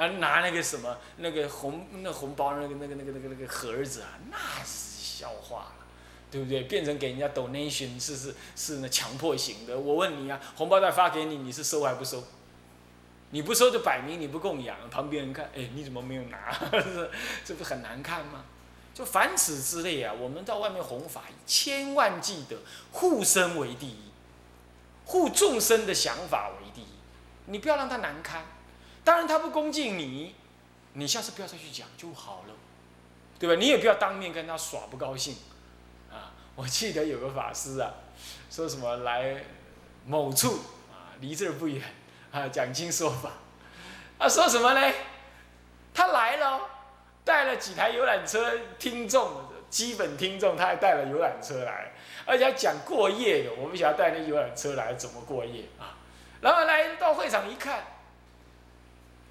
啊，拿那个什么那个红那红包那个那个那个那个那个盒子啊，那是笑话了，对不对？变成给人家 donation 是是是那强迫型的。我问你啊，红包袋发给你，你是收还不收？你不收就摆明你不供养，旁边人看，哎，你怎么没有拿？这不很难看吗？就凡此之类啊，我们到外面弘法，千万记得护身为第一，护众生的想法为第一，你不要让他难堪。当然他不恭敬你，你下次不要再去讲就好了，对吧？你也不要当面跟他耍不高兴，啊！我记得有个法师啊，说什么来某处啊，离这儿不远。啊，讲经说法，啊，说什么呢？他来了，带了几台游览车，听众，基本听众，他还带了游览车来，而且讲过夜的。我们想要带那游览车来，怎么过夜啊？然后来到会场一看，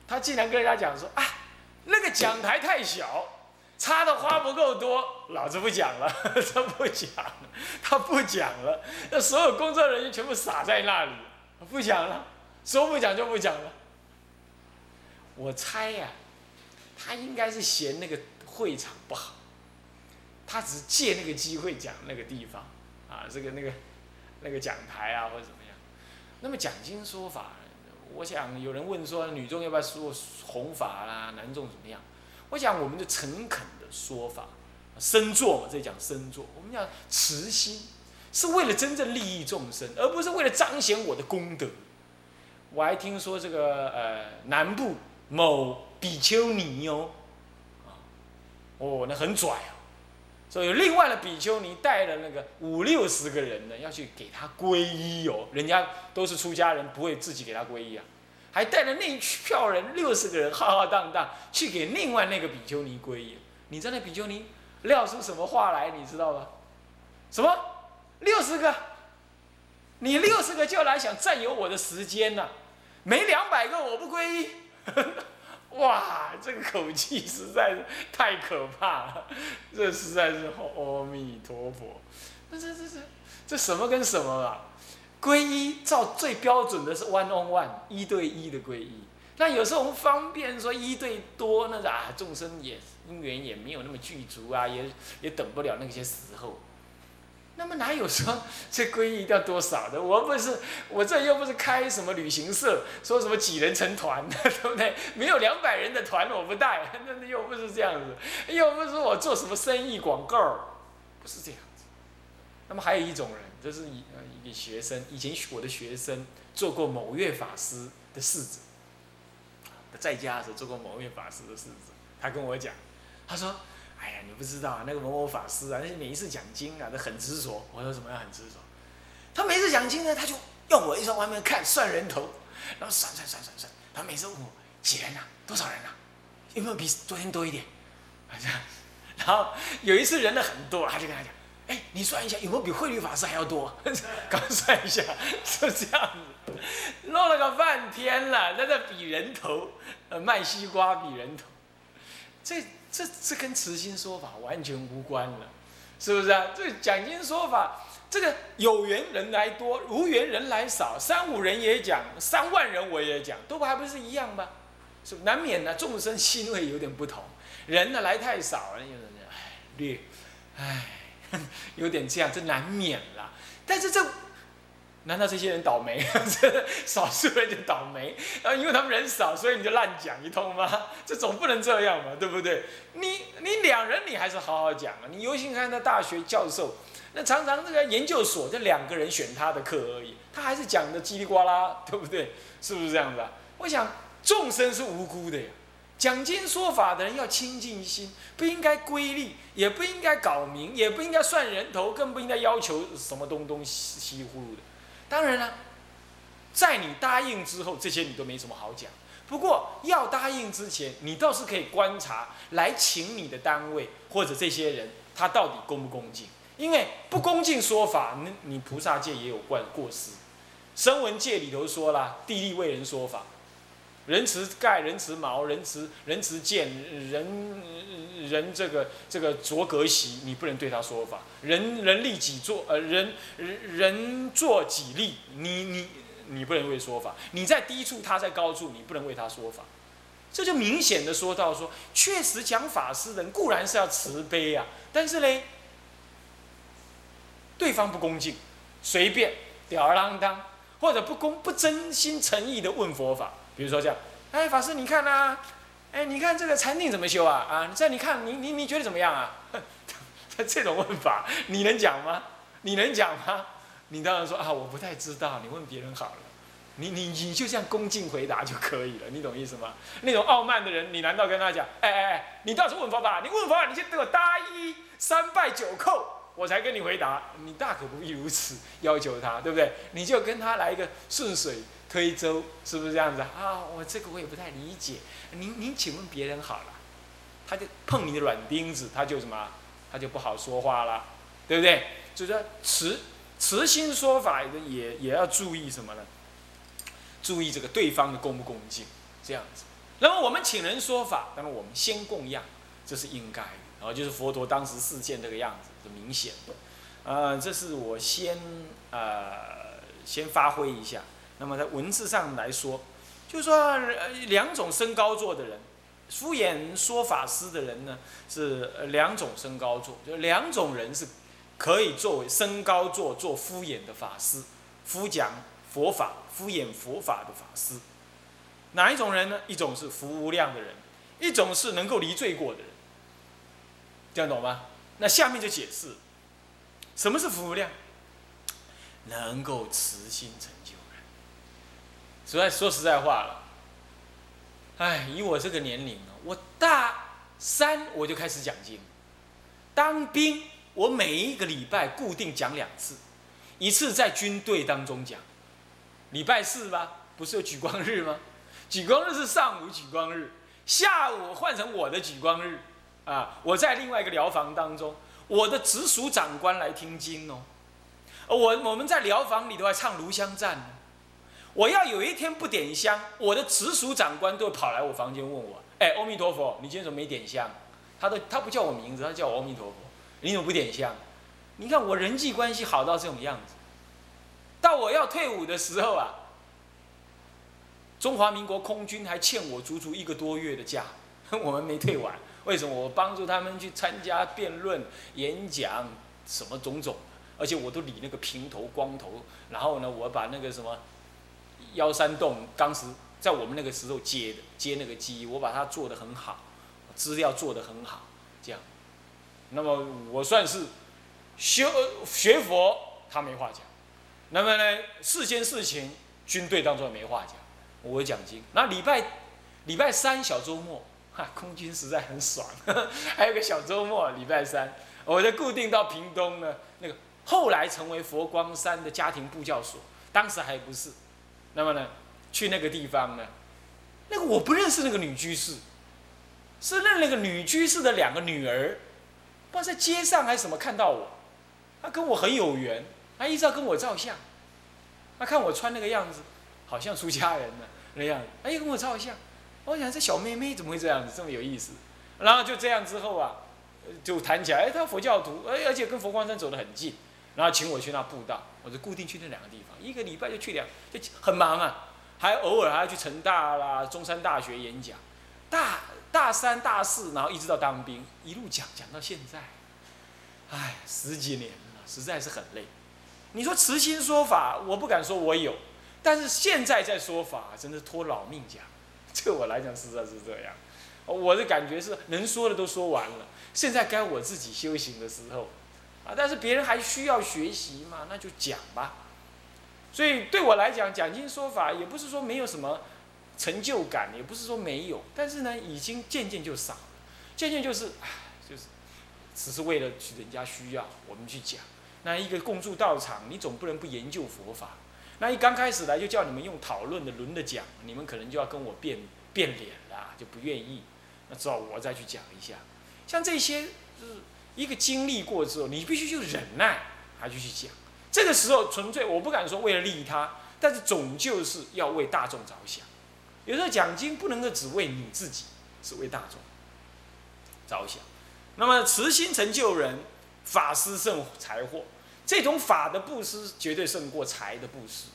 他竟然跟人家讲说啊，那个讲台太小，插的花不够多，老子不讲了，他不讲，他不讲了，那所有工作人员全部傻在那里，不讲了。说不讲就不讲了。我猜呀，他应该是嫌那个会场不好，他只是借那个机会讲那个地方啊，这个那个那个讲台啊或者怎么样。那么讲经说法，我想有人问说女众要不要说弘法啦，男众怎么样？我想我们就诚恳的说法，身坐嘛，这讲身坐，我们讲慈心，是为了真正利益众生，而不是为了彰显我的功德。我还听说这个呃南部某比丘尼哦，啊，哦那很拽哦，所以另外的比丘尼带了那个五六十个人呢，要去给他皈依哦，人家都是出家人，不会自己给他皈依啊，还带了那一票人六十个人浩浩荡荡去给另外那个比丘尼皈依，你知道那比丘尼撂出什么话来，你知道吗？什么六十个？你六十个就来想占有我的时间呢？没两百个我不皈依，哇，这个口气实在是太可怕了，这实在是阿弥陀佛，那这这这这什么跟什么啊？皈依照最标准的是 one on one 一对一的皈依，那有时候我们方便说一对多，那个啊众生也因缘也没有那么具足啊，也也等不了那些时候。那么哪有说这皈依要多少的？我不是，我这又不是开什么旅行社，说什么几人成团的，对不对？没有两百人的团我不带，那那又不是这样子，又不是我做什么生意广告，不是这样子。那么还有一种人，就是一呃一个学生，以前我的学生做过某月法师的世子，在家的时候做过某月法师的世子，他跟我讲，他说。哎呀，你不知道啊，那个某某法师啊，那每一次讲经啊，都很执着。我说什么样很执着？他每次讲经呢，他就要我一直外面看算人头，然后算算算算算。他每次问我几人呐？多少人呐？有没有比昨天多一点？好像。然后有一次人呢很多，他就跟他讲：哎，你算一下有没有比慧律法师还要多？刚算一下，是这样子。弄了个半天了，在这比人头，呃，卖西瓜比人头，这。这这跟慈心说法完全无关了，是不是啊？这讲经说法，这个有缘人来多，无缘人来少，三五人也讲，三万人我也讲，都还不是一样吗？是难免呢，众生心会有点不同，人呢来太少了，有点唉略，唉，有点这样，这难免了。但是这。难道这些人倒霉？这 少数人就倒霉？啊，因为他们人少，所以你就乱讲一通吗？这总不能这样嘛，对不对？你你两人你还是好好讲啊。你尤其看那大学教授，那常常那个研究所，这两个人选他的课而已，他还是讲的叽里呱啦，对不对？是不是这样子啊？我想众生是无辜的呀，讲经说法的人要清净心，不应该规律，也不应该搞名，也不应该算人头，更不应该要求什么东东西稀糊的。当然了，在你答应之后，这些你都没什么好讲。不过要答应之前，你倒是可以观察来请你的单位或者这些人，他到底恭不恭敬。因为不恭敬说法，你你菩萨界也有过过失。声闻界里头说了，地利为人说法。人持盖，人持矛，人持人持剑，人人这个这个着格席，你不能对他说法。人人利己做，呃，人人做己利，你你你不能为说法。你在低处，他在高处，你不能为他说法。这就明显的说到说，确实讲法师人固然是要慈悲啊，但是嘞，对方不恭敬，随便吊儿郎当，或者不公不真心诚意的问佛法，比如说这样，哎，法师你看呐，哎，你看这个禅定怎么修啊？啊，这你看你你你觉得怎么样啊？这种问法你能讲吗？你能讲吗？你当然说啊，我不太知道，你问别人好了。你你你就这样恭敬回答就可以了，你懂意思吗？那种傲慢的人，你难道跟他讲，哎哎，你倒是问佛法，你问佛法，你先给我答一三拜九叩，我才跟你回答。你大可不必如此要求他，对不对？你就跟他来一个顺水推舟，是不是这样子啊？我这个我也不太理解，您您请问别人好了，他就碰你的软钉子，他就什么？他就不好说话了，对不对？就是说慈慈心说法也也要注意什么呢？注意这个对方的恭不恭敬，这样子。那么我们请人说法，那么我们先供养，这是应该的。然后就是佛陀当时示现这个样子，很明显的。呃，这是我先呃先发挥一下。那么在文字上来说，就说两种身高座的人，敷衍说法师的人呢，是两种身高座，就两种人是可以作为身高座做敷衍的法师，敷讲。佛法敷衍佛法的法师，哪一种人呢？一种是福无量的人，一种是能够离罪过的人。这样懂吗？那下面就解释，什么是福无量？能够慈心成就。实在说实在话了，哎，以我这个年龄我大三我就开始讲经，当兵我每一个礼拜固定讲两次，一次在军队当中讲。礼拜四吧，不是有举光日吗？举光日是上午举光日，下午换成我的举光日，啊，我在另外一个疗房当中，我的直属长官来听经哦，我我们在疗房里头还唱炉香赞呢。我要有一天不点香，我的直属长官都会跑来我房间问我，哎，阿弥陀佛，你今天怎么没点香？他都他不叫我名字，他叫我阿弥陀佛，你怎么不点香？你看我人际关系好到这种样子。到我要退伍的时候啊，中华民国空军还欠我足足一个多月的假，我们没退完。为什么？我帮助他们去参加辩论、演讲，什么种种，而且我都理那个平头、光头。然后呢，我把那个什么幺三洞，当时在我们那个时候接的接那个机，我把它做的很好，资料做的很好，这样。那么我算是修学佛，他没话讲。那么呢，世间事情，军队当中也没话讲，我讲经。那礼拜礼拜三小周末，哈，空军实在很爽，还有个小周末，礼拜三，我就固定到屏东呢，那个后来成为佛光山的家庭部教所，当时还不是。那么呢，去那个地方呢，那个我不认识那个女居士，是认那个女居士的两个女儿，不知道在街上还是什么看到我，她跟我很有缘。她一直要跟我照相，她看我穿那个样子，好像出家人呢那样子，她又，跟我照相。我想这小妹妹怎么会这样子，这么有意思？然后就这样之后啊，就谈起来，哎，他佛教徒，哎，而且跟佛光山走得很近，然后请我去那布道，我就固定去那两个地方，一个礼拜就去两，就很忙啊，还偶尔还要去成大啦、中山大学演讲，大大三、大四，然后一直到当兵，一路讲讲到现在，哎，十几年了，实在是很累。你说慈心说法，我不敢说我有，但是现在在说法，真的托老命讲，这我来讲实在是这样。我的感觉是能说的都说完了，现在该我自己修行的时候，啊，但是别人还需要学习嘛，那就讲吧。所以对我来讲，讲经说法也不是说没有什么成就感，也不是说没有，但是呢，已经渐渐就少了，渐渐就是，唉，就是，只是为了人家需要我们去讲。那一个共住道场，你总不能不研究佛法。那一刚开始来就叫你们用讨论的轮的讲，你们可能就要跟我变变脸了，就不愿意。那只好我再去讲一下。像这些，就是一个经历过之后，你必须就忍耐，还去去讲。这个时候纯粹，我不敢说为了利益他，但是终究是要为大众着想。有时候讲经不能够只为你自己，是为大众着想。那么慈心成就人。法师胜财货，这种法的布施绝对胜过财的布施。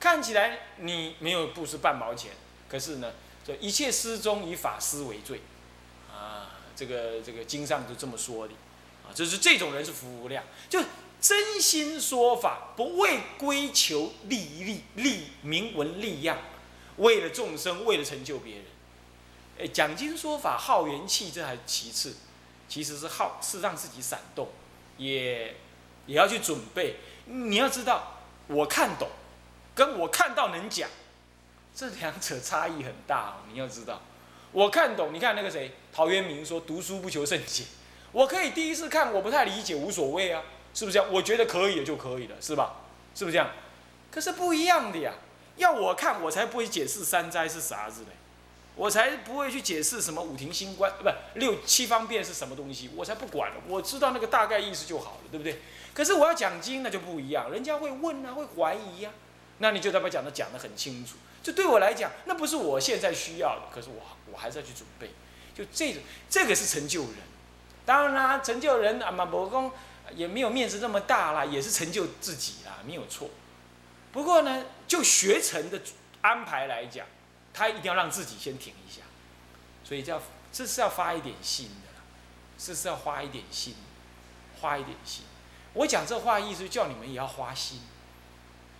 看起来你没有布施半毛钱，可是呢，这一切失踪以法师为罪，啊，这个这个经上就这么说的，啊，就是这种人是福无量，就真心说法，不为归求利利利名闻利养，为了众生，为了成就别人。哎，讲经说法耗元气，这还其次，其实是耗是让自己闪动，也也要去准备。你要知道，我看懂，跟我看到能讲。这两者差异很大，你要知道。我看懂，你看那个谁，陶渊明说“读书不求甚解”，我可以第一次看，我不太理解，无所谓啊，是不是这样？我觉得可以了就可以了，是吧？是不是这样？可是不一样的呀，要我看，我才不会解释三灾是啥子嘞，我才不会去解释什么五庭星官，不六七方便是什么东西，我才不管，我知道那个大概意思就好了，对不对？可是我要讲经，那就不一样，人家会问啊，会怀疑呀，那你就得把讲的讲的很清楚。这对我来讲，那不是我现在需要的，可是我我还是要去准备。就这种，这个是成就人。当然啦，成就人啊嘛，伯公也没有面子那么大啦，也是成就自己啦，没有错。不过呢，就学成的安排来讲，他一定要让自己先停一下。所以叫这是要发一点心的，这是要花一点心，花一点心。我讲这话意思，叫你们也要花心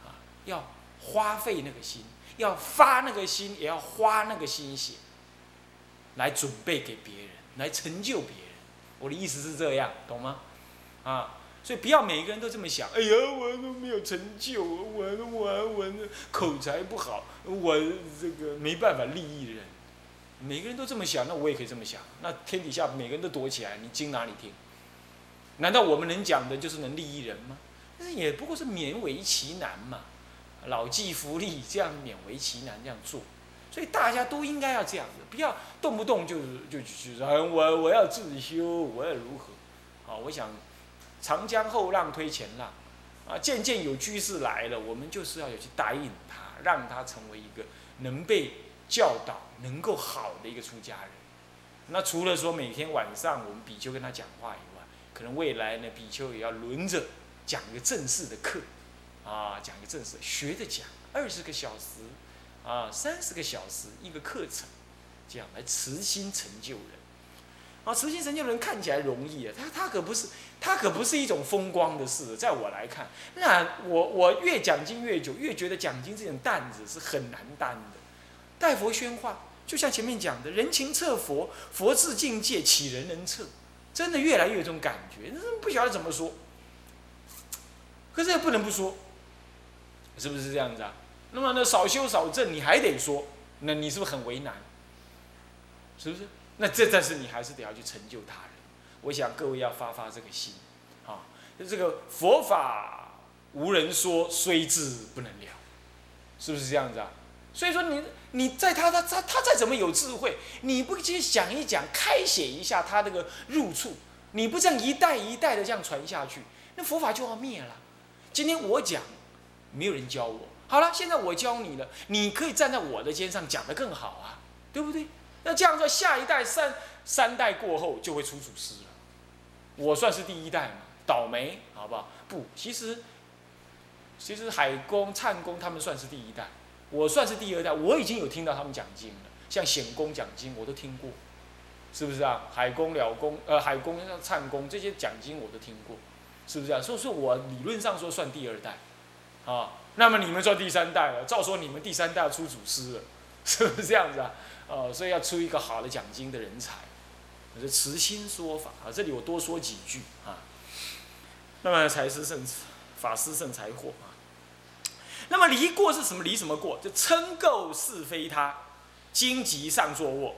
啊，要花费那个心。要发那个心，也要花那个心血，来准备给别人，来成就别人。我的意思是这样，懂吗？啊，所以不要每一个人都这么想。哎呀，我都没有成就，我我我口才不好，我这个没办法利益人。每个人都这么想，那我也可以这么想。那天底下每个人都躲起来，你经哪里听？难道我们能讲的就是能利益人吗？但是也不过是勉为其难嘛。老骥伏枥，这样勉为其难这样做，所以大家都应该要这样子，不要动不动就是就就说我我要自修，我要如何？好，我想长江后浪推前浪，啊，渐渐有居士来了，我们就是要有去答应他，让他成为一个能被教导、能够好的一个出家人。那除了说每天晚上我们比丘跟他讲话以外，可能未来呢比丘也要轮着讲一个正式的课。啊，讲一个正事，学着讲，二十个小时，啊，三十个小时一个课程，这样来慈心成就人。啊，慈心成就人看起来容易啊，他他可不是，他可不是一种风光的事。在我来看，那我我越讲经越久，越觉得讲经这种担子是很难担的。代佛宣化，就像前面讲的，人情测佛，佛智境界岂人能测？真的越来越有这种感觉，不晓得怎么说。可是也不能不说。是不是这样子啊？那么呢，少修少证，你还得说，那你是不是很为难？是不是？那这但是你还是得要去成就他人。我想各位要发发这个心，啊，这个佛法无人说，虽智不能了，是不是这样子啊？所以说你你在他他他他再怎么有智慧，你不去讲一讲，开写一下他这个入处，你不这样一代一代的这样传下去，那佛法就要灭了。今天我讲。没有人教我，好了，现在我教你了，你可以站在我的肩上讲得更好啊，对不对？那这样说，下一代三三代过后就会出祖师了，我算是第一代嘛，倒霉，好不好？不，其实其实海公、灿公他们算是第一代，我算是第二代，我已经有听到他们讲经了，像显公讲经我都听过，是不是啊？海公、了公，呃，海公、像灿公这些讲经我都听过，是不是啊？所以说我理论上说算第二代。啊，那么你们做第三代了，照说你们第三代要出祖师了，是不是这样子啊？哦，所以要出一个好的讲经的人才，是慈心说法啊。这里我多说几句啊。那么财师胜法师胜财货啊。那么离过是什么？离什么过？就称垢是非他，荆棘上坐卧。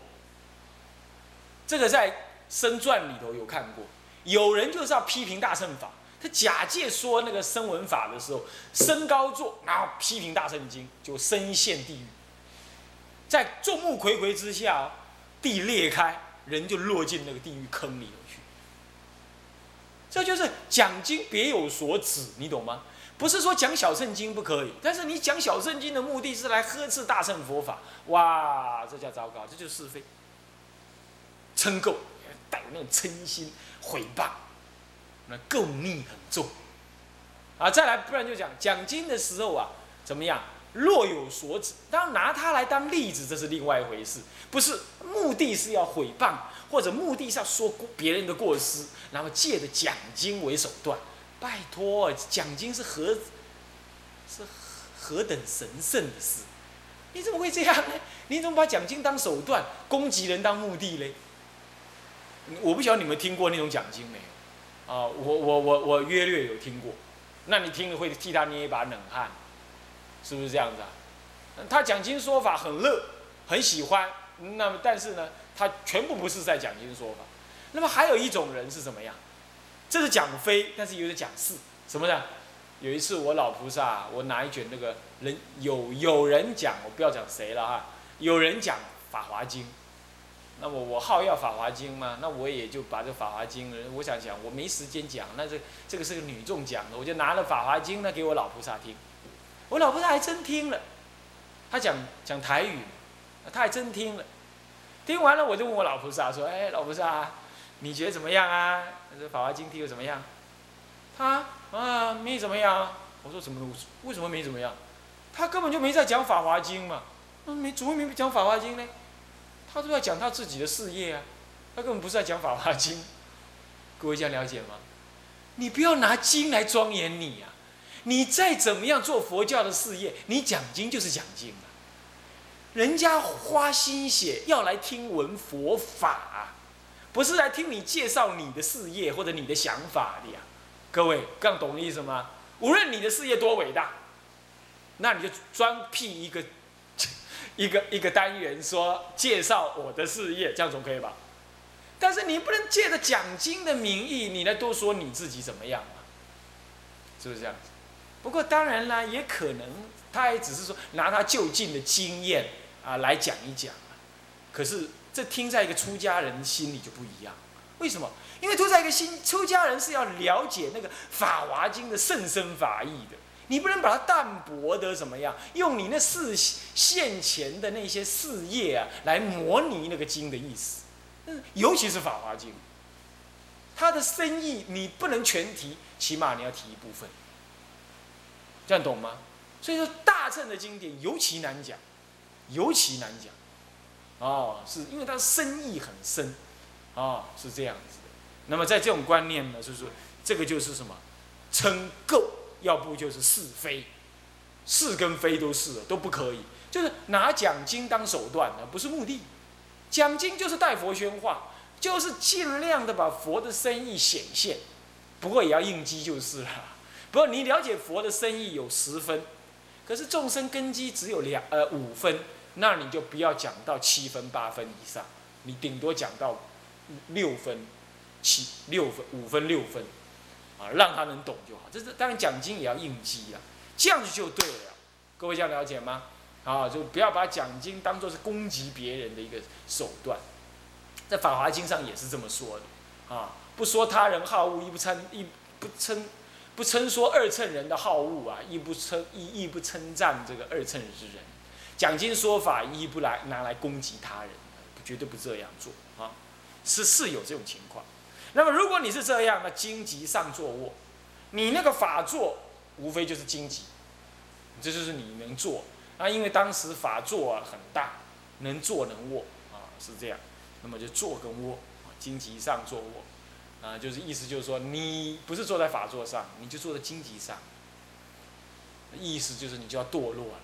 这个在《生传》里头有看过，有人就是要批评大乘法。他假借说那个声闻法的时候，升高坐，然后批评大圣经，就身陷地狱，在众目睽睽之下，地裂开，人就落进那个地狱坑里头去。这就是讲经别有所指，你懂吗？不是说讲小圣经不可以，但是你讲小圣经的目的是来呵斥大乘佛法，哇，这叫糟糕，这就是是非，嗔垢，带有那种嗔心，毁谤。那垢逆很重，啊，再来，不然就讲讲经的时候啊，怎么样？若有所指，当拿它来当例子，这是另外一回事。不是目的是要毁谤，或者目的是要说别人的过失，然后借着奖金为手段。拜托，奖金是何是何等神圣的事？你怎么会这样呢？你怎么把奖金当手段，攻击人当目的嘞？我不晓得你们听过那种奖金没有？啊，我我我我约略有听过。那你听了会替他捏一把冷汗，是不是这样子啊？他讲经说法很乐，很喜欢。那么但是呢，他全部不是在讲经说法。那么还有一种人是怎么样？这是讲非，但是有点讲是，什么呢？有一次我老菩萨，我拿一卷那个人有有人讲，我不要讲谁了哈，有人讲《法华经》。那么我好要《法华经》嘛，那我也就把这《法华经》，我想讲我没时间讲，那这这个是个女众讲的，我就拿了《法华经》呢给我老菩萨听。我老菩萨还真听了，他讲讲台语，他还真听了。听完了我就问我老菩萨说：“哎，老菩萨，你觉得怎么样啊？这《法华经》听的怎么样？”他啊没怎么样。我说怎么为什么没怎么样？他根本就没在讲《法华经》嘛，那没怎么没讲《法华经》呢？他都在讲他自己的事业啊，他根本不是在讲《法华经》，各位这样了解吗？你不要拿经来庄严你啊！你再怎么样做佛教的事业，你讲经就是讲经啊。人家花心血要来听闻佛法，不是来听你介绍你的事业或者你的想法的呀。各位，这样懂我意思吗？无论你的事业多伟大，那你就专辟一个。一个一个单元说介绍我的事业，这样总可以吧？但是你不能借着奖金的名义，你来多说你自己怎么样嘛？是不是这样？不过当然啦，也可能他也只是说拿他就近的经验啊来讲一讲可是这听在一个出家人心里就不一样。为什么？因为出在一个心出家人是要了解那个《法华经》的甚深法义的。你不能把它淡薄的怎么样？用你那事现前的那些事业啊，来模拟那个经的意思。尤其是《法华经》，它的深意你不能全提，起码你要提一部分。这样懂吗？所以说大乘的经典尤其难讲，尤其难讲。哦，是因为它的深意很深，哦，是这样子的。那么在这种观念呢，就是这个就是什么，称垢。要不就是是非，是跟非都是都不可以，就是拿奖金当手段的，不是目的。奖金就是代佛宣化，就是尽量的把佛的深意显现。不过也要应机就是了。不过你了解佛的深意有十分，可是众生根基只有两呃五分，那你就不要讲到七分八分以上，你顶多讲到六分、七六分、五分六分。让他能懂就好。这是当然，奖金也要应激啊，这样子就对了。各位这样了解吗？啊，就不要把奖金当做是攻击别人的一个手段。在《法华经》上也是这么说的啊，不说他人好恶，亦不称亦不称不称说二乘人的好恶啊，亦不称亦亦不称赞这个二乘之人。奖金说法亦不来拿来攻击他人，绝对不这样做啊，是是有这种情况。那么，如果你是这样，那荆棘上坐卧，你那个法座无非就是荆棘，这就是你能做啊。因为当时法座啊很大，能坐能卧啊，是这样。那么就坐跟卧，荆棘上坐卧啊，就是意思就是说，你不是坐在法座上，你就坐在荆棘上，意思就是你就要堕落了。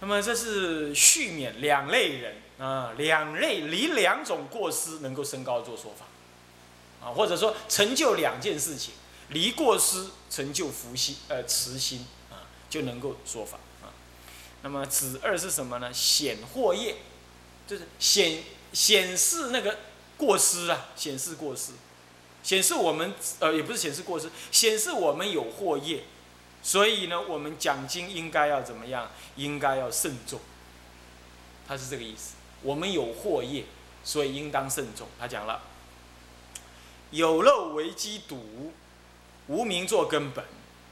那么这是续免两类人。啊，两类离两种过失能够升高做说法，啊，或者说成就两件事情，离过失成就福心，呃，慈心啊，就能够说法啊。那么子二是什么呢？显惑业，就是显显示那个过失啊，显示过失，显示我们呃，也不是显示过失，显示我们有惑业，所以呢，我们讲经应该要怎么样？应该要慎重，他是这个意思。我们有祸业，所以应当慎重。他讲了，有漏为基毒，无名作根本，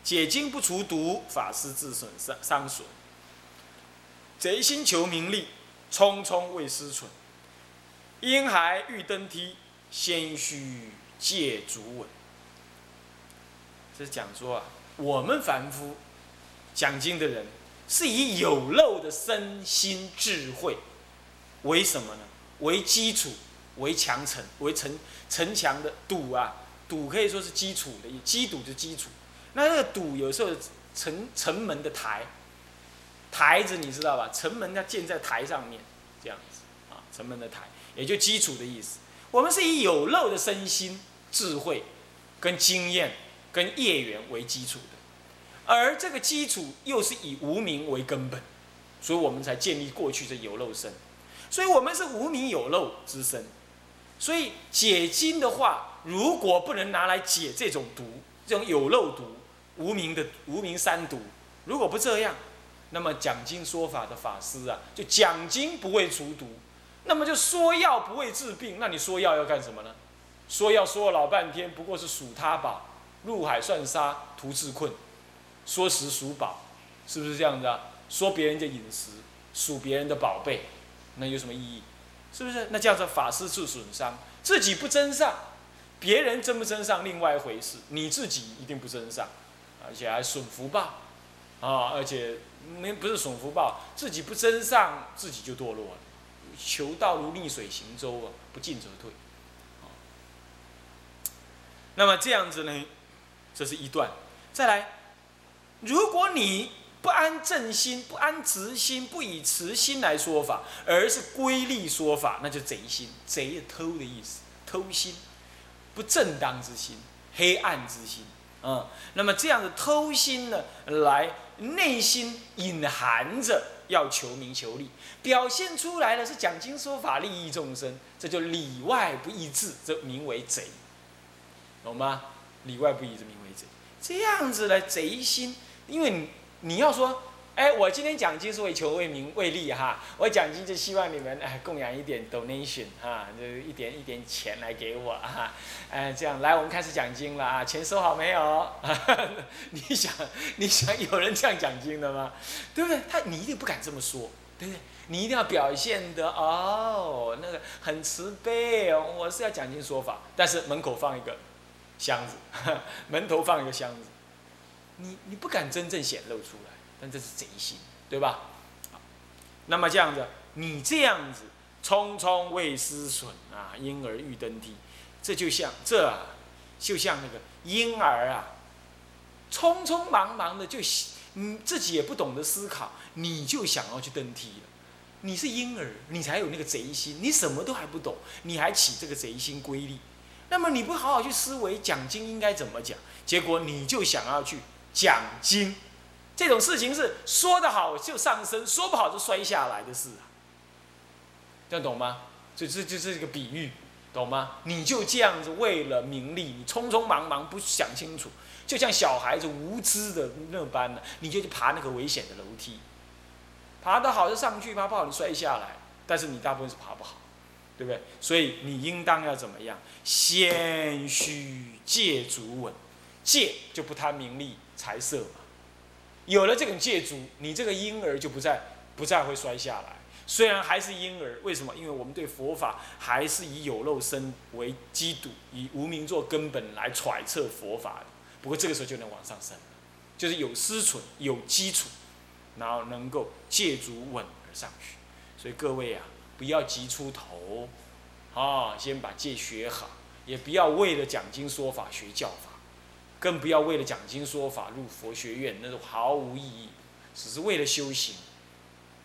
解经不除毒，法师自损伤伤损。贼心求名利，匆匆为失存。婴孩欲登梯，先须借足稳。这是讲说啊，我们凡夫讲经的人是以有漏的身心智慧为什么呢？为基础，为强城，为城城墙的堵啊，堵可以说是基础的，基堵的基础。那那个堵有时候城城门的台，台子你知道吧？城门要建在台上面，这样子啊，城门的台也就基础的意思。我们是以有漏的身心智慧跟经验跟业缘为基础的。而这个基础又是以无名为根本，所以我们才建立过去的有漏身，所以我们是无名有漏之身，所以解经的话，如果不能拿来解这种毒，这种有漏毒，无名的无名三毒，如果不这样，那么讲经说法的法师啊，就讲经不会除毒，那么就说药不会治病，那你说药要干什么呢？说药说了老半天，不过是数他宝，入海算沙，徒自困。说食数宝，是不是这样子啊？说别人的饮食，数别人的宝贝，那有什么意义？是不是？那叫做法师自损伤，自己不争上，别人争不争上另外一回事，你自己一定不争上，而且还损福报，啊，而且没不是损福报，自己不争上，自己就堕落了。求道如逆水行舟啊，不进则退。那么这样子呢，这是一段，再来。如果你不安正心，不安直心，不以慈心来说法，而是归利说法，那就贼心，贼偷的意思，偷心，不正当之心，黑暗之心，嗯，那么这样的偷心呢，来内心隐含着要求名求利，表现出来的是讲经说法利益众生，这就里外不一致，这名为贼，懂吗？里外不一致名为贼，这样子呢贼心。因为你你要说，哎，我今天讲经是为求为名为利哈，我讲经就希望你们哎供养一点 donation 哈，就一点一点钱来给我哈，哎这样来我们开始讲经了啊，钱收好没有？你想你想有人这样讲经的吗？对不对？他你一定不敢这么说，对不对？你一定要表现的哦，那个很慈悲哦，我是要讲经说法，但是门口放一个箱子，门头放一个箱子。你你不敢真正显露出来，但这是贼心，对吧？那么这样子，你这样子匆匆未思损啊，婴儿欲登梯，这就像这，就像那个婴儿啊，匆匆忙忙的就，你自己也不懂得思考，你就想要去登梯了。你是婴儿，你才有那个贼心，你什么都还不懂，你还起这个贼心归利，那么你不好好去思维讲经应该怎么讲，结果你就想要去。讲经这种事情是说得好就上升，说不好就摔下来的事啊，这样懂吗？这这就是一个比喻，懂吗？你就这样子为了名利，你匆匆忙忙不想清楚，就像小孩子无知的那般呢，你就去爬那个危险的楼梯，爬得好就上去，爬不好你摔下来，但是你大部分是爬不好，对不对？所以你应当要怎么样？先须借足稳，戒就不贪名利。财色嘛，有了这种借足，你这个婴儿就不再不再会摔下来。虽然还是婴儿，为什么？因为我们对佛法还是以有肉身为基础，以无名做根本来揣测佛法的。不过这个时候就能往上升，就是有思忖、有基础，然后能够借足稳而上去。所以各位啊，不要急出头，啊，先把戒学好，也不要为了讲经说法学教法。更不要为了讲经说法入佛学院，那种毫无意义，只是为了修行，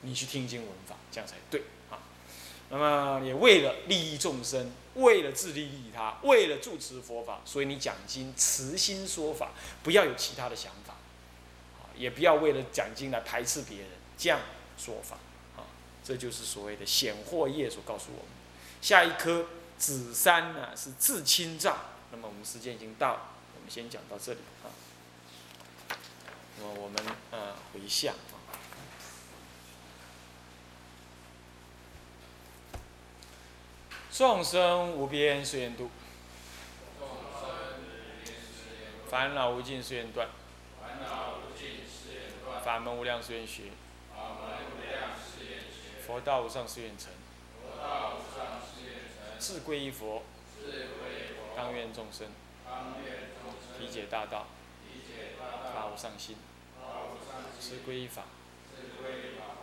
你去听经闻法，这样才对啊。那么也为了利益众生，为了自利利他，为了住持佛法，所以你讲经慈心说法，不要有其他的想法，啊，也不要为了讲经来排斥别人，这样说法啊，这就是所谓的显惑业所告诉我们。下一颗紫山呢是自清障，那么我们时间已经到了。先讲到这里啊，那么我们呃回向啊，众生无边誓愿度，烦恼无尽誓愿断，法门无量誓愿学，佛道无上誓愿成，自归依佛，当愿众生。理解大道，发无上心。是皈依法，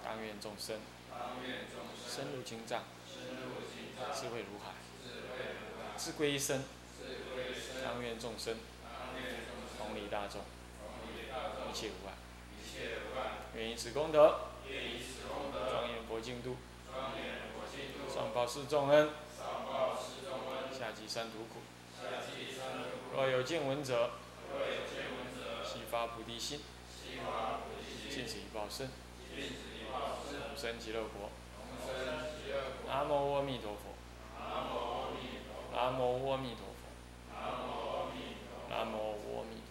当愿众生深入经藏，智慧如海，智归一生，当愿众生同理大众，一切无碍。愿以此功德，庄严佛净土，上报四重恩，下济三途苦。若有见闻者，悉发菩提心，尽此一报身，同生极乐国。南无阿弥陀佛。南无阿弥陀佛。南无阿弥。